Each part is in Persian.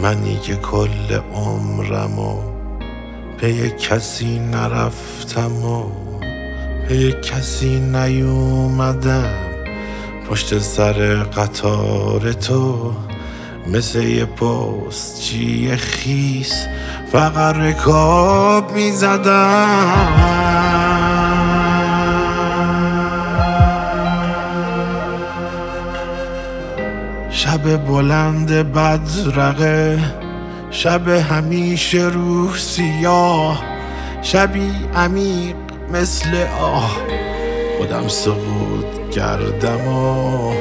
منی که کل عمرم و پی کسی نرفتم و پی کسی نیومدم. پشت سر قطار تو مثل یه چیه خیس فقط رکاب می‌زدم. شب بلند بدرقه شب همیشه روح سیاه شبی عمیق مثل آه. خودم سقوط کردم و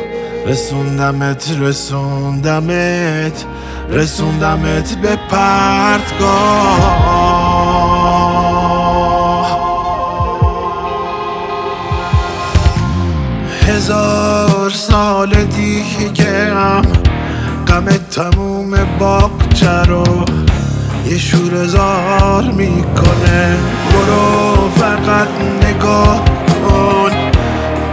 رسوندمت رسوندمت رسوندمت به پرتگاه. هزار سال دیگه هم غم تموم باغچه رو یه شور زار می‌کنه. برو فقط نگاه کن.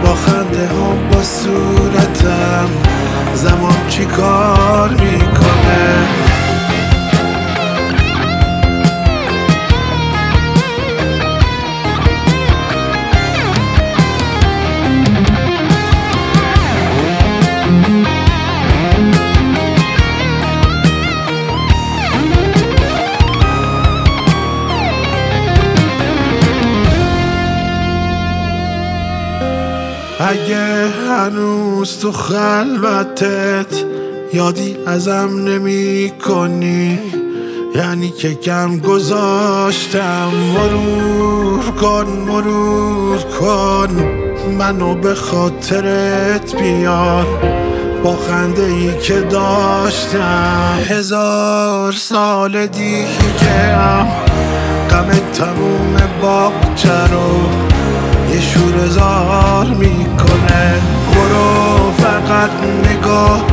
با خنده هم با صورتم. زمان چی اگه هنوز تو خلوتت یادی ازم نمی کنی یعنی که کم گذاشتم. مرور کن مرور کن منو به خاطرت بیار. با خنده ای که داشتم هزار سال دیگه هم غم تموم باغچه رو یه شور زار می‌کنه نگاه